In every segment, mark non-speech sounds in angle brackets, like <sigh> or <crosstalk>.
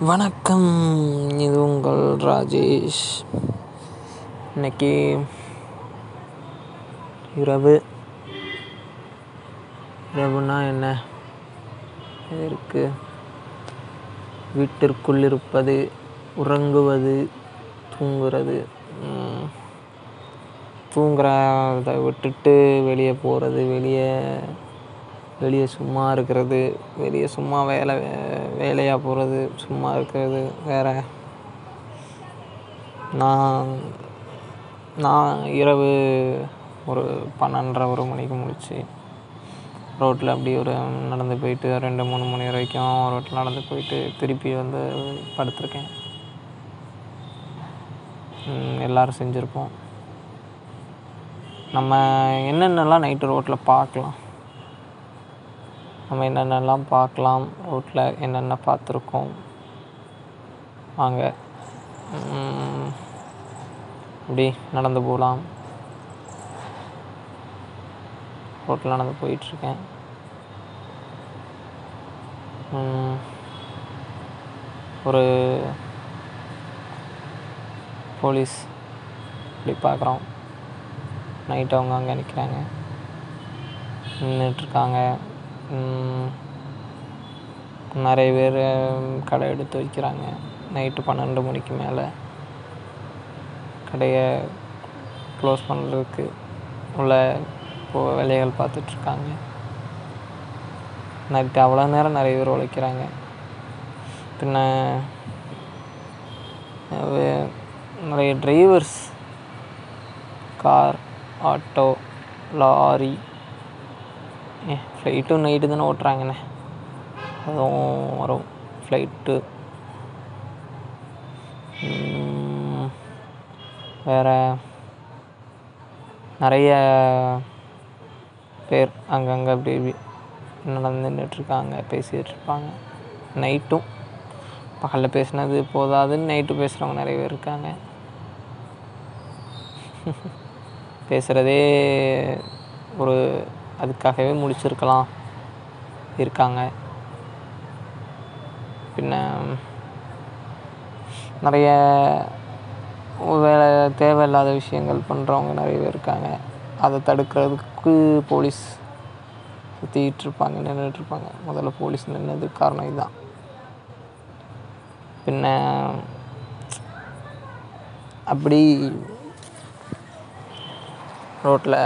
வணக்கம். இது உங்கள் ராஜேஷ். இன்னைக்கு இரவு. இரவுனா என்ன? எதற்கு? வீட்டிற்குள் இருப்பது உறங்குவது தூங்குறது தூங்குறதை விட்டுட்டு வெளியே போகிறது வெளியே வெளியே சும்மா இருக்கிறது வெளியே சும்மா வேலை வேலையாக போகிறது சும்மா இருக்கிறது வேறு. நான் நான் இரவு ஒரு பன்னெண்டரை ஒரு மணிக்கு முடிச்சு ரோட்டில் அப்படி ஒரு நடந்து போயிட்டு ரெண்டு மூணு மணி வரைக்கும் ரோட்டில் நடந்து போயிட்டு திருப்பி வந்து படுத்திருக்கேன். எல்லோரும் செஞ்சுருப்போம். நம்ம என்னென்னலாம் நைட்டு ரோட்டில் பார்க்கலாம். நம்ம என்னென்னலாம் பார்க்கலாம் ரோட்டில் என்னென்ன பார்த்துருக்கோம். வாங்க. அப்படி இப்படி நடந்து போகலாம். ரோட்டில் நடந்து போயிட்டுருக்கேன். ஒரு போலீஸ் இப்படி பார்க்குறோம். நைட் அவங்க அங்கே நிற்கிறாங்க. நின்றுட்டுருக்காங்க. நிறைய பேர் கடை எடுத்து வைக்கிறாங்க. நைட்டு பன்னெண்டு மணிக்கு மேலே கடையை க்ளோஸ் பண்ணுறதுக்கு உள்ள இப்போ வேலைகள் பார்த்துட்ருக்காங்க. நைட்டு அவ்வளோ நேரம் நிறைய பேர் உழைக்கிறாங்க. பின்ன நிறைய டிரைவர்ஸ் கார் ஆட்டோ லாரி ஃப்ளைட்டும் நைட்டு தானே ஓட்டுறாங்கண்ணே. அதுவும் வரும். ஃப்ளைட்டு வேறு நிறைய பேர் அங்கங்கே அப்படி இப்படி நடந்து நின்றுட்டுருக்காங்க பேசிகிட்டு இருப்பாங்க நைட்டும் பகலில் பேசினது போதாதுன்னு நைட்டு பேசுகிறவங்க நிறைய பேர் இருக்காங்க. <laughs> பேசுகிறதே ஒரு அதுக்காகவே முடிச்சிருக்கலாம். இருக்காங்க. பின்ன நிறைய வேலை தேவையில்லாத விஷயங்கள் பண்ணுறவங்க நிறைய பேர் இருக்காங்க. அதை தடுக்கிறதுக்கு போலீஸ் சுற்றிக்கிட்டு இருப்பாங்க முதல்ல போலீஸ் நின்னதுக்கு காரணம் இதுதான். பின்ன அப்படி ரோட்டில்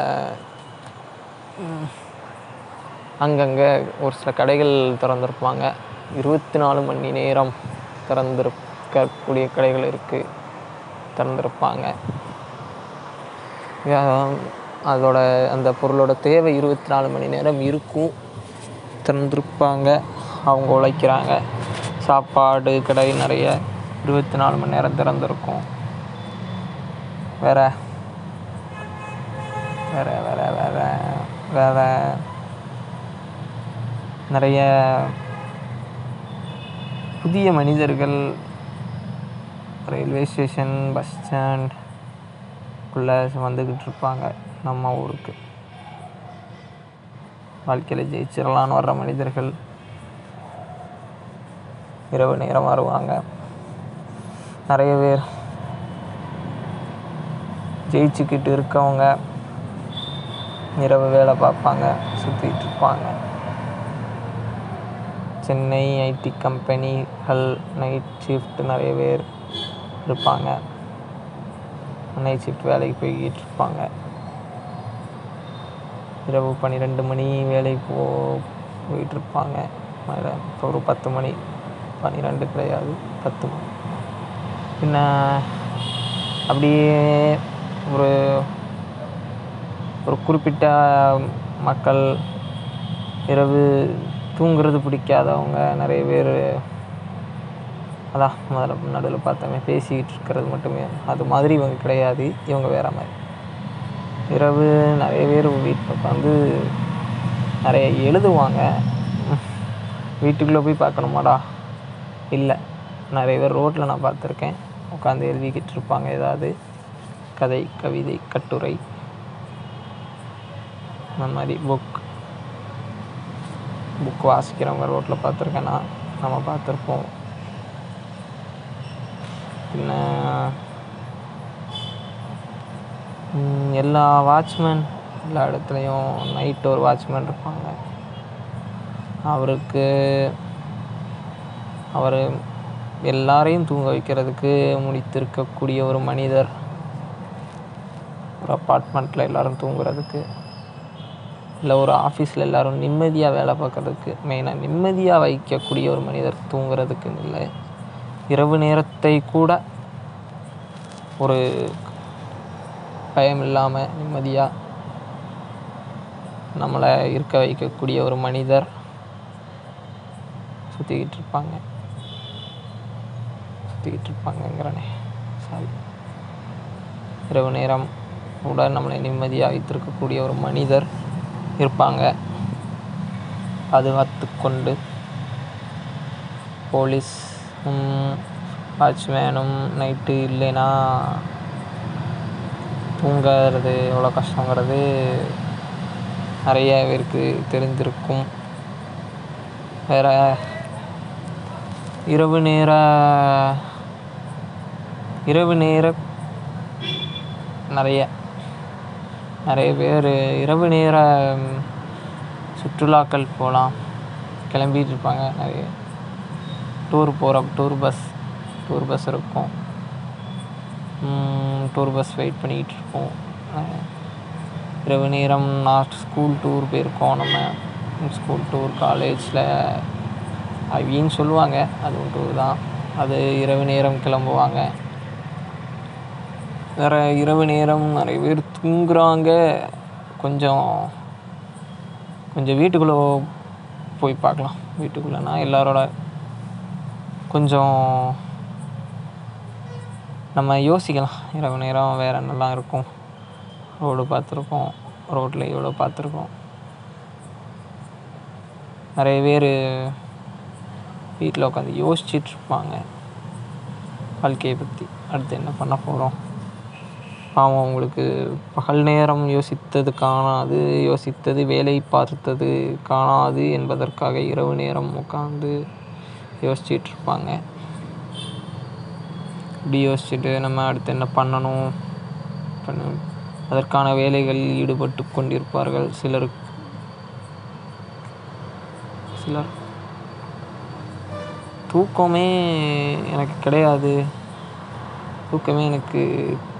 அங்கங்கே ஒரு சில கடைகள் திறந்திருப்பாங்க. இருபத்தி நாலு மணி நேரம் திறந்திருக்கக்கூடிய கடைகள் இருக்குது திறந்திருப்பாங்க. அதோட அந்த பொருளோட தேவை இருபத்தி நாலு மணி நேரம் இருக்கும். திறந்திருப்பாங்க அவங்க உழைக்கிறாங்க. சாப்பாடு கடை நிறைய இருபத்தி நாலு மணி நேரம் திறந்திருக்கும். வேற? வேற வேற வேற. வேறு நிறைய புதிய மனிதர்கள் ரயில்வே ஸ்டேஷன் பஸ் ஸ்டாண்ட் குள்ளே வந்துக்கிட்டு இருப்பாங்க நம்ம ஊருக்கு. வாழ்க்கையில் ஜெயிச்சிடலான்னு வர்ற மனிதர்கள் இரவு நேரம் வருவாங்க. நிறைய பேர் ஜெயிச்சுக்கிட்டு இருக்கவங்க இரவு வேலை பார்ப்பாங்க சுற்றிட்டு இருப்பாங்க. சென்னை ஐடி கம்பெனிகள் நைட் ஷிஃப்ட் நிறைய பேர் இருப்பாங்க. நைட் ஷிஃப்ட் வேலைக்கு போய்கிட்டு இருப்பாங்க. இரவு பன்னிரெண்டு மணி வேலைக்கு போ போயிட்டுருப்பாங்க இப்போ ஒரு பத்து மணி பன்னிரெண்டு கிடையாது பத்து மணி. பின்ன அப்படியே ஒரு ஒரு குறிப்பிட்ட மக்கள் இரவு தூங்குறது பிடிக்காதவங்க நிறைய பேர் அதான் முதல்ல நடுவில் பார்த்தோமே பேசிக்கிட்டு இருக்கிறது மட்டுமே. அது மாதிரி இவங்க கிடையாது இவங்க வேறு மாதிரி. இரவு நிறைய பேர் வீட்டில் உட்காந்து நிறைய எழுதுவாங்க. வீட்டுக்குள்ளே போய் பார்க்கணுமாடா? இல்லை. நிறைய பேர் ரோட்டில் நான் பார்த்துருக்கேன். உட்காந்து எழுதிக்கிட்டு இருப்பாங்க ஏதாவது. கதை கவிதை கட்டுரை. அந்த மாதிரி புக் புக் வாசிக்கிறவங்க ரோட்டில் பார்த்துருக்கேன் நான் நம்ம பார்த்துருப்போம். பின்ன எல்லா வாட்ச்மேன் எல்லா இடத்துலையும் நைட் ஒரு வாட்ச்மேன் இருப்பாங்க. அவருக்கு அவர் எல்லாரையும் தூங்க வைக்கிறதுக்கு முடித்திருக்கக்கூடிய ஒரு மனிதர். ஒரு அப்பார்ட்மெண்ட்டில் எல்லாரும் தூங்குறதுக்கு. இல்லை ஒரு ஆஃபீஸில் எல்லோரும் நிம்மதியாக வேலை பார்க்கறதுக்கு மெயினாக நிம்மதியாக வைக்கக்கூடிய ஒரு மனிதர் தூங்குறதுக்குன்னு இல்லை. இரவு நேரத்தை கூட ஒரு பயம் இல்லாமல் நிம்மதியாக நம்மளை இருக்க வைக்கக்கூடிய ஒரு மனிதர் சுற்றிக்கிட்டு இருப்பாங்க. சுற்றிக்கிட்டு இருப்பாங்கங்கிறனே. சாரி. இரவு நேரம் கூட நம்மளை நிம்மதியாக வைத்திருக்கக்கூடிய ஒரு மனிதர் இருப்பாங்க. பாதுகாத்து கொண்டு போலீஸும் வாட்ச்மேனும் நைட்டு இல்லைன்னா தூங்கிறது எவ்வளோ கஷ்டங்கிறது நிறைய பேருக்கு தெரிஞ்சிருக்கும் வேறு இரவு நேர இரவு நேர நிறைய நிறைய பேர் இரவு நேர சுற்றுலாக்கள் போகலாம் கிளம்பிட்டு இருப்பாங்க நிறைய. டூர் போகிற டூர் பஸ் டூர் பஸ் இருக்கும். டூர் பஸ் வெயிட் பண்ணிக்கிட்டு இருப்போம். இரவு நேரம் நான் ஸ்கூல் டூர் போயிருக்கோம் நம்ம. ஸ்கூல் டூர் காலேஜில் அவின்னு சொல்லுவாங்க. அதுவும் டூர் தான். அது இரவு நேரம் கிளம்புவாங்க. வேறு இரவு நேரம் நிறைய பேர் தூங்குறாங்க. கொஞ்சம் கொஞ்சம் வீட்டுக்குள்ளே போய் பார்க்கலாம். வீட்டுக்குள்ளேனா எல்லாரோட கொஞ்சம் நம்ம யோசிக்கலாம். இரவு நேரம் வேறு என்னெல்லாம் இருக்கும். ரோடு பார்த்துருக்கோம். ரோட்டில் எவ்வளோ பார்த்துருக்கோம். நிறைய பேர் வீட்டில் உட்காந்து யோசிச்சிட்ருப்பாங்க வாழ்க்கையை பற்றி அடுத்து என்ன பண்ண போகிறோம் பாவம் அவங்களுக்கு பகல் நேரம் யோசித்தது காணாது யோசித்தது வேலை பார்த்தது காணாது என்பதற்காக இரவு நேரம் உட்காந்து யோசிச்சுட்டு இருப்பாங்க இப்படி யோசிச்சுட்டு நம்ம அடுத்து என்ன பண்ணணும்? பண்ண. அதற்கான வேலைகளில் ஈடுபட்டு கொண்டிருப்பார்கள் சிலர் சிலர். தூக்கமே எனக்கு கிடையாது. தூக்கமே எனக்கு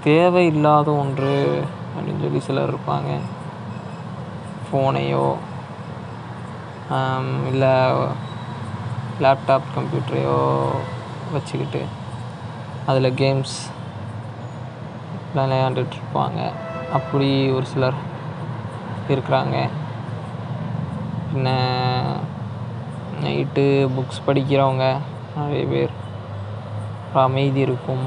தேவையில்லாத ஒன்று அப்படின்னு சொல்லி சிலர் இருப்பாங்க. ஃபோனையோ இல்லை லேப்டாப் கம்ப்யூட்டரையோ வச்சுக்கிட்டு அதில் கேம்ஸ் விளையாண்டுட்டு இருப்பாங்க அப்படி ஒரு சிலர் இருக்கிறாங்க. பின்ன நைட்டு புக்ஸ் படிக்கிறவங்க நிறைய பேர். அமைதி இருக்கும்.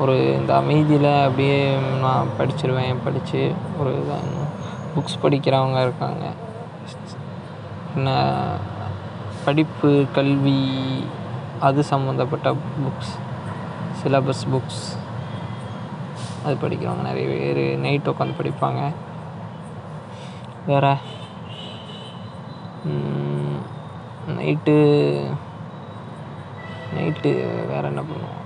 ஒரு இந்த அமைதியில் அப்படியே நான் படிச்சிருவேன் படித்து ஒரு புக்ஸ் படிக்கிறவங்க இருக்காங்க. என்ன படிப்பு கல்வி அது சம்மந்தப்பட்ட புக்ஸ் சிலபஸ் புக்ஸ் அது படிக்கிறவங்க நிறைய பேர் நைட் உட்காந்து படிப்பாங்க. வேறு நைட்டு நைட்டு வேறு என்ன பண்ணுவோம்?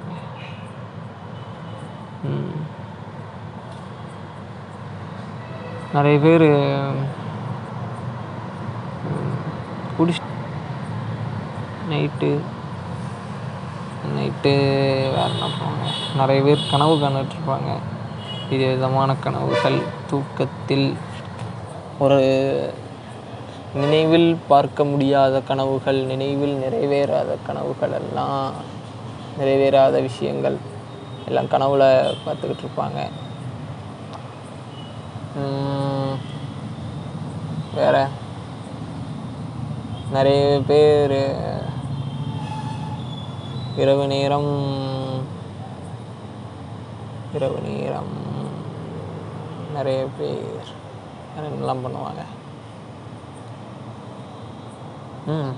நிறைய பேர் குடிச்சு நைட்டு நைட்டு வேறு என்ன பண்ணுவாங்க? நிறைய பேர் கனவு கண்டுட்டு இருப்பாங்க விதமான கனவுகள். தூக்கத்தில் ஒரு நினைவில் பார்க்க முடியாத கனவுகள் நினைவில் நிறைவேறாத கனவுகள் எல்லாம் நிறைவேறாத விஷயங்கள். எல்லாம் கனவுல பார்த்துக்கிட்டு இருப்பாங்க. வேற? நிறைய பேர் இரவு நேரம் இரவு நேரம் நிறைய பேர் என்னெல்லாம் பண்ணுவாங்க. ம்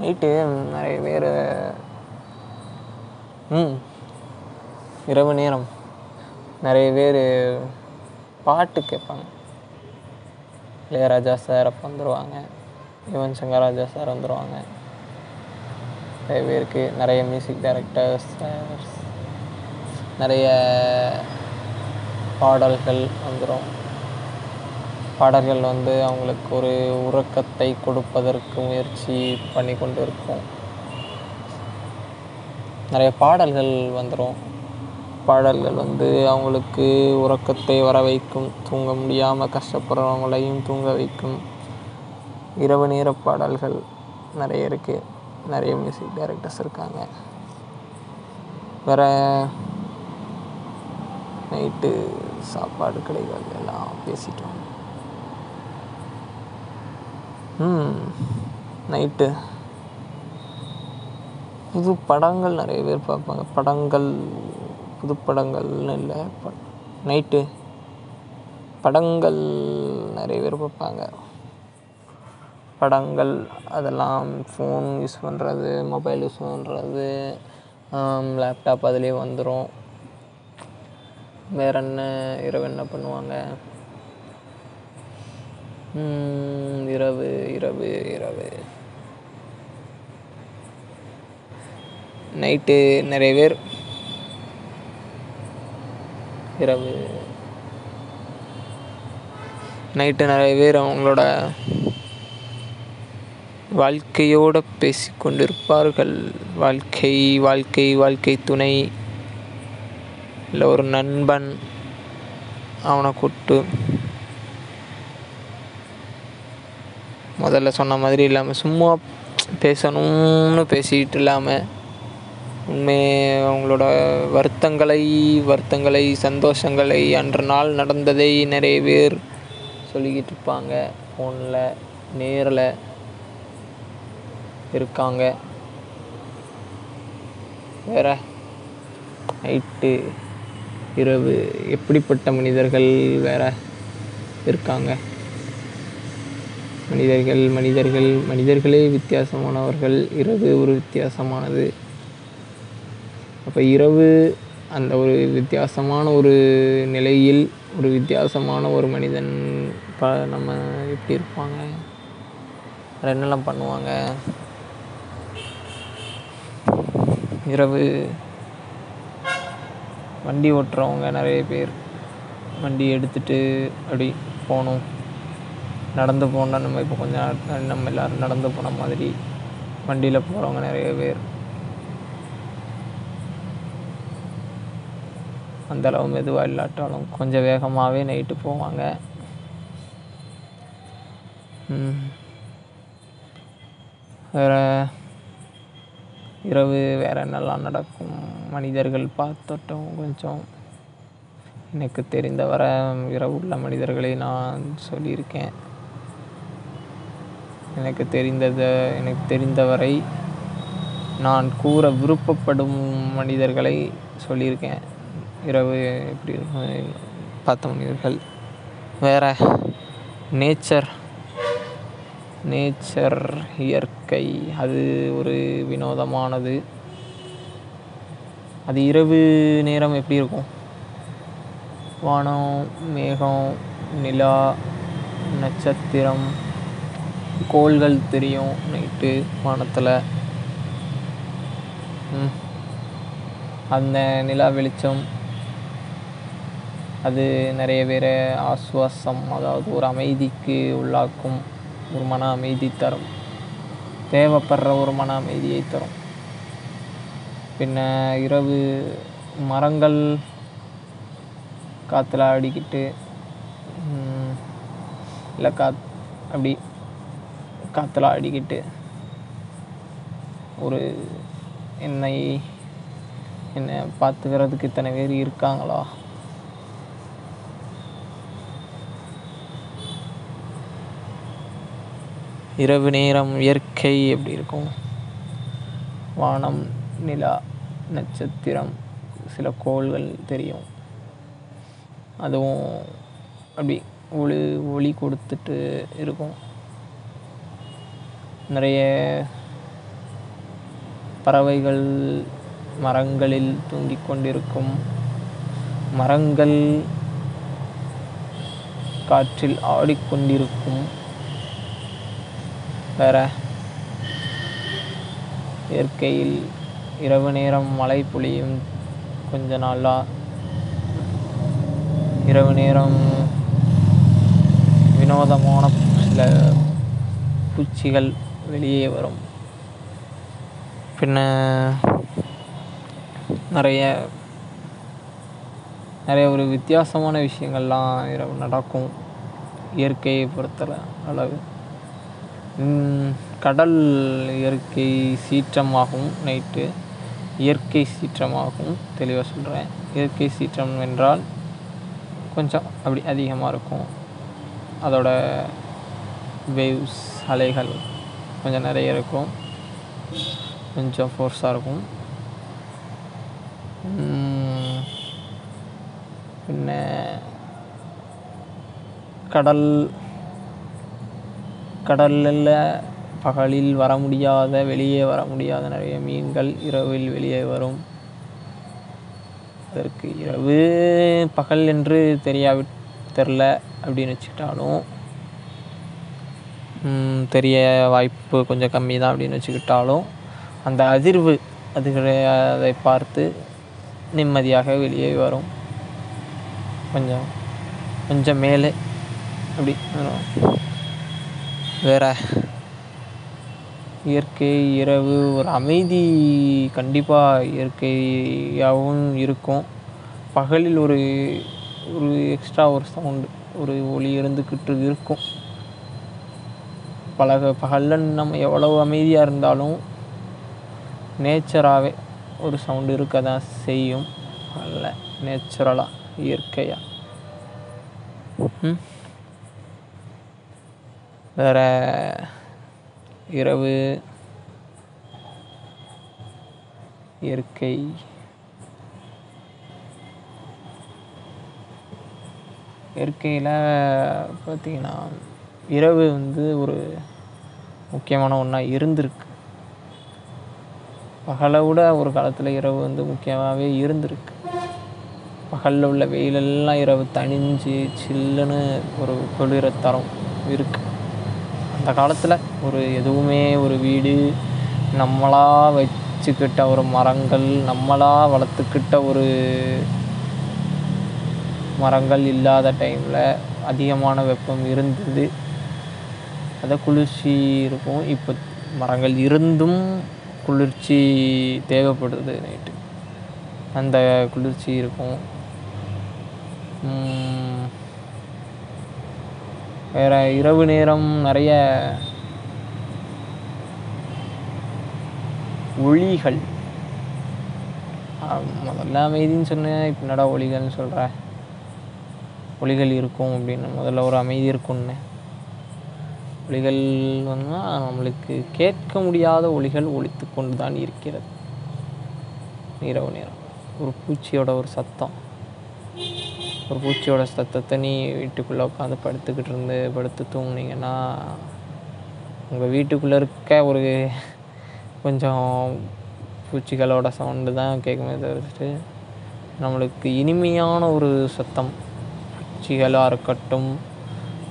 நைட்டு நிறைய பேர் ம். இரவு நேரம். நிறைய பேர் பாட்டு கேட்பாங்க. இளையராஜா சார் அப்போ வந்துடுவாங்க யுவன் சங்கர் ராஜா சார் வந்துடுவாங்க நிறைய பேருக்கு நிறைய மியூசிக் டைரக்டர்ஸ் நிறைய பாடல்கள் வந்துடும் பாடல்கள் வந்து அவங்களுக்கு ஒரு உறக்கத்தை கொடுப்பதற்கு முயற்சி பண்ணி கொண்டு இருக்கும் நிறைய பாடல்கள் வந்துடும் பாடல்கள் வந்து அவங்களுக்கு உறக்கத்தை வர வைக்கும். தூங்க முடியாமல் கஷ்டப்படுறவங்களையும் தூங்க வைக்கும். இரவு நேர பாடல்கள் நிறைய இருக்குது நிறைய மியூசிக் டைரக்டர்ஸ் இருக்காங்க. வேறு நைட்டு சாப்பாடு கடைகள் எல்லாம் பேசிட்டோம். நைட்டு புது படங்கள் நிறைய பேர் பார்ப்பாங்க. படங்கள் புது படங்கள்னு இல்லை ப நைட்டு படங்கள் நிறைய பேர் பார்ப்பாங்க. படங்கள் அதெல்லாம் ஃபோன் யூஸ் பண்ணுறது மொபைல் யூஸ் பண்ணுறது லேப்டாப் அதிலே வந்துடும் வேறு என்ன இரவு என்ன பண்ணுவாங்க? இரவு இரவு இரவு. நைட்டு நிறைய பேர். இரவு. நைட்டு நிறைய பேர் அவங்களோட வாழ்க்கையோடு பேசிக்கொண்டிருப்பார்கள் வாழ்க்கை வாழ்க்கை வாழ்க்கை துணை. இல்லை ஒரு நண்பன் அவனை கூப்பிட்டு முதல்ல சொன்ன மாதிரி இல்லாமல் சும்மா பேசணும்னு பேசிக்கிட்டு இல்லாமல் உண்மை அவங்களோட வருத்தங்களை வருத்தங்களை சந்தோஷங்களை அன்று நாள் நடந்ததை நிறைய பேர் சொல்லிக்கிட்டு இருப்பாங்க. ஃபோனில் நேரில் இருக்காங்க. வேற? நைட்டு இரவு எப்படிப்பட்ட மனிதர்கள் வேற இருக்காங்க? மனிதர்கள் மனிதர்கள் மனிதர்களே வித்தியாசமானவர்கள். இரவு ஒரு வித்தியாசமானது. அப்போ இரவு அந்த ஒரு வித்தியாசமான ஒரு நிலையில் ஒரு வித்தியாசமான ஒரு மனிதன் இப்போ நம்ம எப்படி இருப்பாங்க? வேறு என்னெல்லாம் பண்ணுவாங்க? இரவு வண்டி ஓட்டுறவங்க நிறைய பேர். வண்டி எடுத்துகிட்டு அப்படி போகணும். நடந்து போனால் நம்ம இப்போ கொஞ்சம் நேரம் நம்ம எல்லோரும் நடந்து போன மாதிரி வண்டியில் போகிறவங்க நிறைய பேர். அந்தளவு மெதுவாக இல்லாட்டாலும் கொஞ்சம் வேகமாகவே நைட்டு போவாங்க. வேறு இரவு வேற என்னெல்லாம் நடக்கும்? மனிதர்கள் பார்த்துட்டோம் கொஞ்சம். எனக்கு தெரிந்தவரை இரவு உள்ள மனிதர்களை நான் சொல்லியிருக்கேன். எனக்கு தெரிந்ததை எனக்கு தெரிந்தவரை நான் கூற விருப்பப்படும் மனிதர்களை சொல்லியிருக்கேன். இரவு எப்படி இருக்கும் பார்த்த மனிதர்கள். வேற நேச்சர் நேச்சர் இயற்கை. அது ஒரு வினோதமானது. அது இரவு நேரம் எப்படி இருக்கும்? வானம் மேகம் நிலா நட்சத்திரம் கோள்கள் தெரியும் நைட்டு வானத்தில். அந்த நிலா வெளிச்சம் அது நிறைய பேரை ஆஸ்வாசம் அதாவது ஒரு அமைதிக்கு உள்ளாக்கும் ஒரு மன அமைதி தரும். தேவைப்படுற ஒரு மன அமைதியை தரும். பின்ன இரவு மரங்கள் காற்றுல ஆடிக்கிட்டு இல்லை காத் அப்படி காற்றுல ஆடிக்கிட்டு ஒரு என்னை என்னை பார்த்துக்கிறதுக்கு இத்தனை பேர் இருக்காங்களா? இரவு நேரம் இயற்கை எப்படி இருக்கும்? வானம் நிலா நட்சத்திரம் சில கோள்கள் தெரியும். அதுவும் அப்படி ஒளி ஒளி கொடுத்துட்டு இருக்கும். நிறைய பறவைகள் மரங்களில் தூங்கிக் கொண்டிருக்கும். மரங்கள் காற்றில் ஆடிக்கொண்டிருக்கும். வேற இயற்கையில் இரவு நேரம் மழை பொழியும் கொஞ்ச நாளாக இரவு நேரம் வினோதமான சில பூச்சிகள் வெளியே வரும். பின்ன நிறைய நிறைய ஒரு வித்தியாசமான விஷயங்கள்லாம் இரவு நடக்கும். இயற்கையை பொறுத்தல அளவு. கடல் இயற்கை சீற்றமாகும் நைட்டு இயற்கை சீற்றமாகும் தெளிவாக சொல்கிறேன் இயற்கை சீற்றம் என்றால் கொஞ்சம் அப்படி அதிகமாக இருக்கும். அதோட வேவ்ஸ் அலைகள் கொஞ்சம் நிறைய இருக்கும். கொஞ்சம் ஃபோர்ஸாக இருக்கும். உம், பின்ன கடல் கடலில் பகலில் வர முடியாத வெளியே வர முடியாத நிறைய மீன்கள் இரவில் வெளியே வரும். அதற்கு இரவு பகல் என்று தெரியாவி தெரில அப்படின்னு வச்சுக்கிட்டாலும் தெரிய வாய்ப்பு கொஞ்சம் கம்மி தான் அப்படின்னு வச்சுக்கிட்டாலும் அந்த அதிர்வு அது அதை பார்த்து நிம்மதியாக வெளியே வரும். கொஞ்சம் கொஞ்சம் மேலே அப்படி வரும். வேறு இயற்கை இரவு ஒரு அமைதி கண்டிப்பாக இயற்கையாகவும் இருக்கும். பகலில் ஒரு ஒரு எக்ஸ்ட்ரா ஒரு சவுண்டு ஒரு ஒளி இருந்துக்கிட்டு இருக்கும். பழக பகலில் நம்ம எவ்வளவு அமைதியாக இருந்தாலும் நேச்சராகவே ஒரு சவுண்டு இருக்க தான் செய்யும். பகலில் நேச்சுரலாக இயற்கையாக ம்? வேறு இரவு இயற்கை. இயற்கையில் பார்த்தீங்கன்னா இரவு வந்து ஒரு முக்கியமான ஒன்றா இருந்திருக்கு. பகலை விட ஒரு காலத்தில் இரவு வந்து முக்கியமாகவே இருந்திருக்கு. பகலில் உள்ள வெயிலெல்லாம் இரவு தணிஞ்சு சில்லுன்னு ஒரு குளிர தரம் இருக்குது அந்த காலத்தில் ஒரு எதுவுமே ஒரு வீடு நம்மளாக வச்சுக்கிட்ட ஒரு மரங்கள் நம்மளாக வளர்த்துக்கிட்ட ஒரு மரங்கள் இல்லாத டைமில் அதிகமான வெப்பம் இருந்தது. அதை குளிர்ச்சி இருக்கும். இப்போ மரங்கள் இருந்தும் குளிர்ச்சி தேவைப்படுது நைட்டு அந்த குளிர்ச்சி இருக்கும். வேறு இரவு நேரம் நிறைய ஒளிகள். முதல்ல அமைதின்னு சொன்னேன் இப்போ என்னடா ஒளிகள்னு சொல்கிற ஒளிகள் இருக்கும் அப்படின்னு முதல்ல ஒரு அமைதி இருக்கும்னு. ஒளிகள் வந்து நம்மளுக்கு கேட்க முடியாத ஒளிகள் ஒழித்து கொண்டு தான் இருக்கிறது. இரவு நேரம். ஒரு பூச்சியோட ஒரு சத்தம். ஒரு பூச்சியோட சத்தத்தை நீ வீட்டுக்குள்ளே உட்காந்து படுத்துக்கிட்டு இருந்து படுத்து தூங்குனீங்கன்னா உங்கள் வீட்டுக்குள்ளே இருக்க ஒரு கொஞ்சம் பூச்சிகளோட சவுண்டு தான் கேட்குமே தவிர்த்துட்டு நம்மளுக்கு இனிமையான ஒரு சத்தம். பூச்சிகளாக இருக்கட்டும்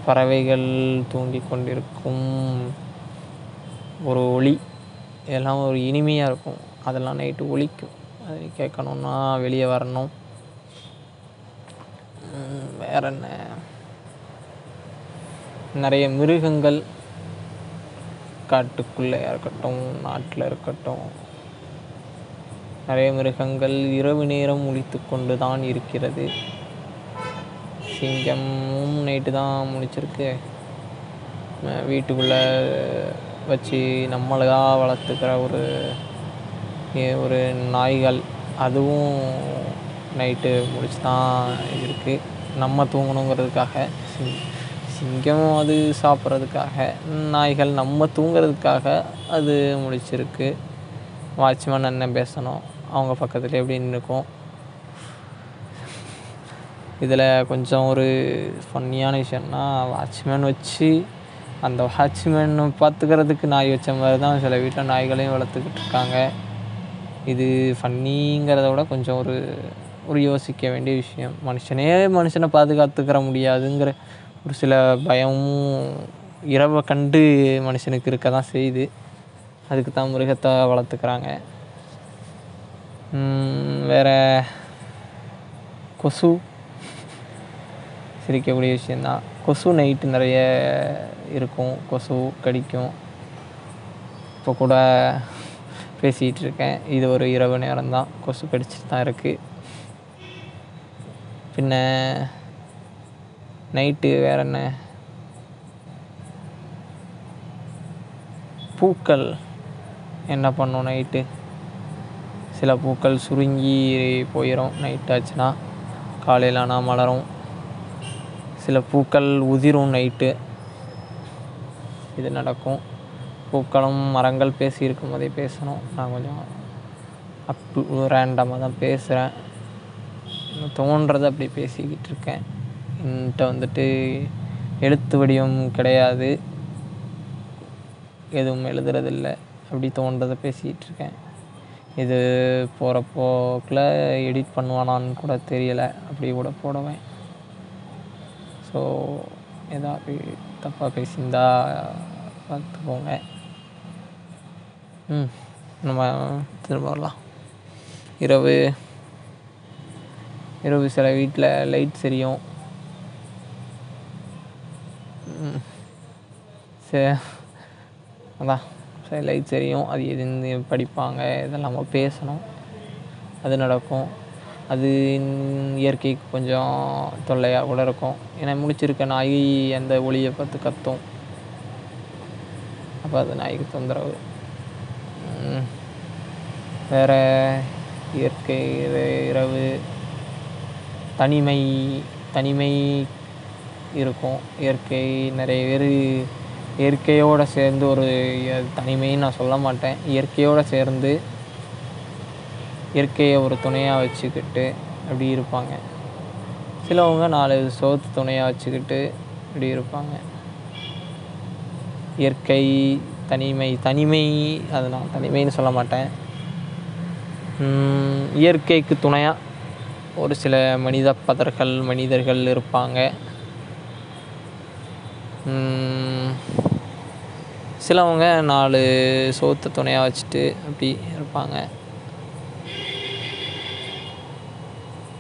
பறவைகள் தூங்கிக் கொண்டிருக்கும் ஒரு ஒளி. இதெல்லாம் ஒரு இனிமையாக இருக்கும். அதெல்லாம் நைட்டு ஒழிக்கும் அதை கேட்கணுன்னா வெளியே வரணும். வேற என்ன நிறைய மிருகங்கள் காட்டுக்குள்ளே இருக்கட்டும் நாட்டில் இருக்கட்டும். நிறைய மிருகங்கள் இரவு நேரம் முழித்து கொண்டு தான் இருக்கிறது சிங்கமும் நைட்டு தான் முழிச்சிருக்கு. வீட்டுக்குள்ளே வச்சு நம்மளா வளர்த்துக்கிற ஒரு ஒரு நாய்கள். அதுவும் நைட்டு முழிச்சு தான் இருக்குது நம்ம தூங்கணுங்கிறதுக்காக சிங் சிங்கம் அது சாப்பிட்றதுக்காக நாய்கள் நம்ம தூங்குறதுக்காக அது முழிச்சிருக்கு வாட்ச்மேன் அண்ணன் பேசணும். அவங்க பக்கத்துலேயே எப்படி நின்றுக்கும் இதில் கொஞ்சம் ஒரு ஃபன்னியான விஷயம்னா வாட்ச்மேன் வச்சு அந்த வாட்ச்மேன் பார்த்துக்கிறதுக்கு நாய் வச்ச மாதிரி தான் சில வீட்டில் நாய்களையும் வளர்த்துக்கிட்டு இருக்காங்க. இது ஃபன்னிங்கிறத விட கொஞ்சம் ஒரு ஒரு யோசிக்க வேண்டிய விஷயம். மனுஷனே மனுஷனை பாதுகாத்துக்கிற முடியாதுங்கிற ஒரு சில பயமும் இரவை கண்டு மனுஷனுக்கு இருக்க தான் செய்யுது. அதுக்கு தான் மிருகத்தை வளர்த்துக்கிறாங்க. வேறு கொசு. சிரிக்கக்கூடிய விஷயந்தான் கொசு நைட்டு நிறைய இருக்கும். கொசு கடிக்கும். இப்போ கூட பேசிகிட்டு இருக்கேன். இது ஒரு இரவு நேரம்தான் கொசு கடிச்சிட்டு தான் இருக்குது பின்ன நைட்டு வேற என்ன? பூக்கள். என்ன பண்ணும் நைட்டு சில பூக்கள் சுருங்கி போயிடும் நைட் ஆச்சுன்னா காலையில் ஆனால் மலரும். சில பூக்கள் உதிரும் நைட்டு இது நடக்கும். பூக்களும் மரங்கள் பேசியிருக்கும் போதே பேசணும். நான் கொஞ்சம் அப் ரேண்டமாக தான் பேசுகிறேன் தோன்றதை அப்படி பேசிக்கிட்டு இருக்கேன். என்கிட்ட வந்துட்டு எழுத்து வடிவம் கிடையாது. எதுவும் எழுதுறதில்ல. அப்படி தோன்றதை பேசிக்கிட்டு இருக்கேன். இது போகிற போக்கில் எடிட் பண்ணுவானான்னு கூட தெரியலை. அப்படி கூட போடுவேன். ஸோ ஏதாவது தப்பாக பேசியிருந்தா பார்த்துக்கோங்க. ம் நம்ம திரும்ப வரலாம். இரவு இரவு சில வீட்டில் லைட் சரியும் அதான். சரி லைட் சரியும் அது எது படிப்பாங்க. இதெல்லாம் நம்ம பேசணும். அது நடக்கும். அது இயற்கைக்கு கொஞ்சம் தொல்லையாக கூட இருக்கும். ஏன்னா முடிச்சிருக்க நாய் அந்த ஒளியை பார்த்து கத்தும். அப்போ அது நாய்க்கு தொந்தரவு. வேறு இயற்கை இரவு தனிமை தனிமை இருக்கும். இயற்கை நிறைய பேர் இயற்கையோடு சேர்ந்து ஒரு இய- தனிமைன்னு நான் சொல்ல மாட்டேன். இயற்கையோடு சேர்ந்து இயற்கையை ஒரு துணையாக வச்சுக்கிட்டு அப்படி இருப்பாங்க. சிலவங்க நாலு சோத்து துணையாக வச்சுக்கிட்டு இப்படி இருப்பாங்க. இயற்கை தனிமை தனிமை அது நான் தனிமைன்னு சொல்ல மாட்டேன். இயற்கைக்கு துணையாக ஒரு சில மனித பதர்கள் மனிதர்கள் இருப்பாங்க. சிலவங்க நாலு சோத்தை துணையாக வச்சுட்டு அப்படி இருப்பாங்க.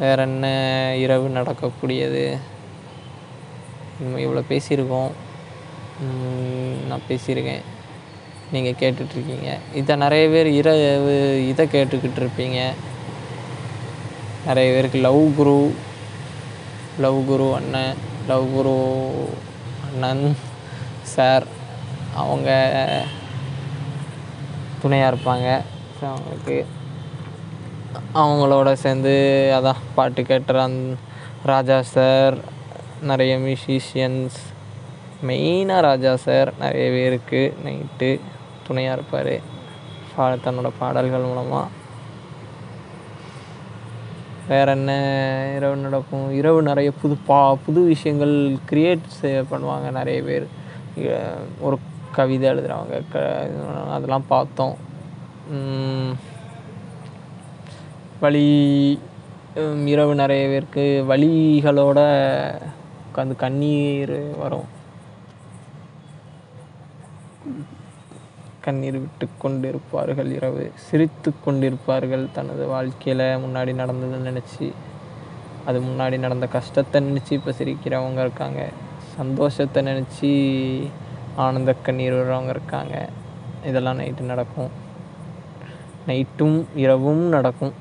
வேற என்ன இரவு நடக்கக்கூடியது? நம்ம இவ்வளோ பேசியிருக்கோம். நான் பேசியிருக்கேன். நீங்கள் கேட்டுட்ருக்கீங்க இதை நிறைய பேர் இரவு இதை கேட்டுக்கிட்டு இருப்பீங்க. நிறைய பேருக்கு லவ் குரு லவ் குரு அண்ணன் லவ் குரு அண்ணன் சார் அவங்க துணையாக இருப்பாங்க. ஸோ அவங்களுக்கு அவங்களோட சேர்ந்து அதான் பாட்டு கேட்டுற அந் ராஜா சார் நிறைய மியூசிஷியன்ஸ் மெயினாக ராஜா சார் நிறைய பேருக்கு நைட்டு துணையாக இருப்பார். பா தன்னோட பாடல்கள் மூலமாக வேற என்ன இரவு நடக்கும்? இரவு நிறைய புது பா புது விஷயங்கள் க்ரியேட் செய்ய பண்ணுவாங்க நிறைய பேர். ஒரு கவிதை எழுதுகிறவங்க க அதெல்லாம் பார்த்தோம். வழி இரவு நிறைய பேருக்கு வழிகளோட உட்காந்து கண்ணீர் வரும். கண்ணீர் விட்டு கொண்டிருப்பார்கள் இரவு. சிரித்து கொண்டிருப்பார்கள் தனது வாழ்க்கையில் முன்னாடி நடந்ததை நினச்சி. அது முன்னாடி நடந்த கஷ்டத்தை நினச்சி இப்போ சிரிக்கிறவங்க இருக்காங்க. சந்தோஷத்தை நினச்சி ஆனந்த கண்ணீர் விடுறவங்க இருக்காங்க. இதெல்லாம் நைட்டு நடக்கும். நைட்டும் இரவும் நடக்கும்.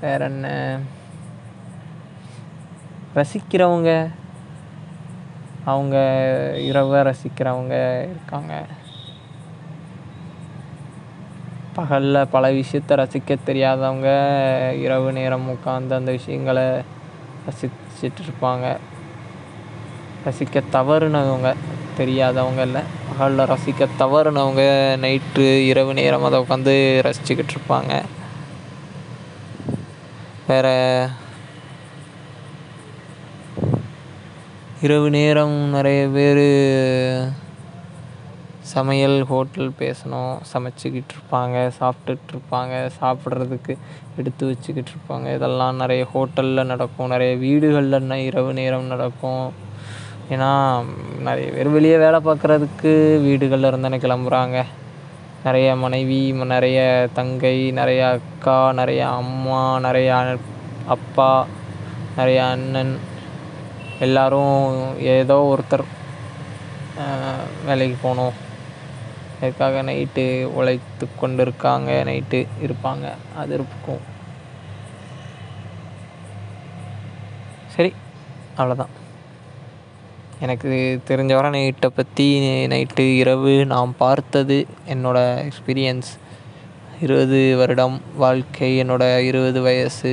வேற என்ன? ரசிக்கிறவங்க அவங்க இரவை ரசிக்கிறவங்க இருக்காங்க. பகலில் பல விஷயத்த ரசிக்க தெரியாதவங்க இரவு நேரம் உட்காந்து அந்த விஷயங்களை ரசிச்சிட்டு இருப்பாங்க. ரசிக்க தவறுனவங்க தெரியாதவங்க இல்லை. பகலில் ரசிக்க தவறுனவங்க நைட்டு இரவு நேரம் அதை உட்காந்து ரசிச்சுக்கிட்டு இருப்பாங்க. வேற இரவு நேரம் நிறைய பேர் சமையல் ஹோட்டல் பேசணும் சமைச்சிக்கிட்டு இருப்பாங்க சாப்பிட்டுட்டு இருப்பாங்க சாப்பிட்றதுக்கு எடுத்து வச்சுக்கிட்டு இருப்பாங்க. இதெல்லாம் நிறைய ஹோட்டலில் நடக்கும் நிறைய வீடுகளில் இரவு நேரம் நடக்கும். ஏன்னா நிறைய பேர் வெளியே வேலை பார்க்குறதுக்கு வீடுகளில் இருந்தானே கிளம்புறாங்க. நிறைய மனைவி நிறைய தங்கை நிறைய அக்கா நிறைய அம்மா நிறைய அப்பா நிறைய அண்ணன் எல்லோரும் ஏதோ ஒருத்தர் வேலைக்கு போகணும். அதுக்காக நைட்டு உழைத்து கொண்டு இருக்காங்க நைட்டு இருப்பாங்க. அது இருக்கும் சரி அவ்வளோதான் எனக்கு தெரிஞ்ச வரை நைட்டை பற்றி நைட்டு இரவு நான் பார்த்தது என்னோடய எக்ஸ்பீரியன்ஸ் இருபது வருடம் வாழ்க்கை என்னோடய இருபது வயசு.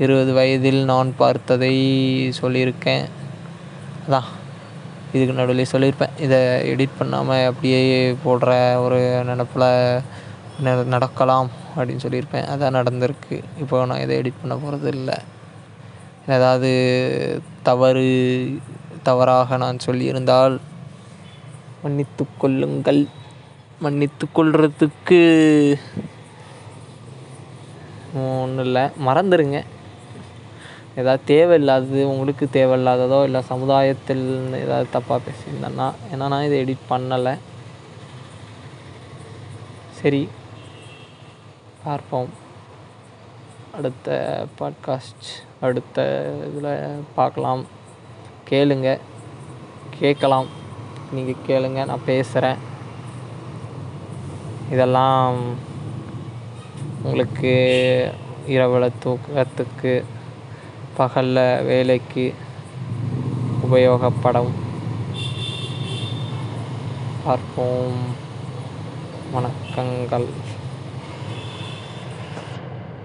இருபது வயதில் நான் பார்த்ததை சொல்லியிருக்கேன். அதான். இதுக்கு நடுவில் சொல்லியிருப்பேன். இதை எடிட் பண்ணாமல் அப்படியே போடுற ஒரு நினப்பில் நடக்கலாம் அப்படின்னு சொல்லியிருப்பேன். அதான் நடந்திருக்கு. இப்போ நான் இதை எடிட் பண்ண போகிறது இல்லை. ஏதாவது தவறு தவறாக நான் சொல்லியிருந்தால் மன்னித்து கொள்ளுங்கள். மன்னித்து கொள்றதுக்கு ஒன்றும் இல்லை. மறந்துடுங்க ஏதாவது தேவையில்லாதது உங்களுக்கு தேவையில்லாததோ இல்லை சமுதாயத்தில் ஏதாவது தப்பாக பேசியிருந்தேன்னா ஏன்னா நான் இதை எடிட் பண்ணலை. சரி பார்ப்போம். அடுத்த பாட்காஸ்ட் அடுத்த இதில் பார்க்கலாம். கேளுங்க. கேட்கலாம். நீங்கள் கேளுங்க நான் பேசுகிறேன் இதெல்லாம் உங்களுக்கு இரவில் தூக்கத்துக்கு பகலில் வேலைக்கு உபயோகப்படும். பார்ப்போம். வணக்கங்கள்.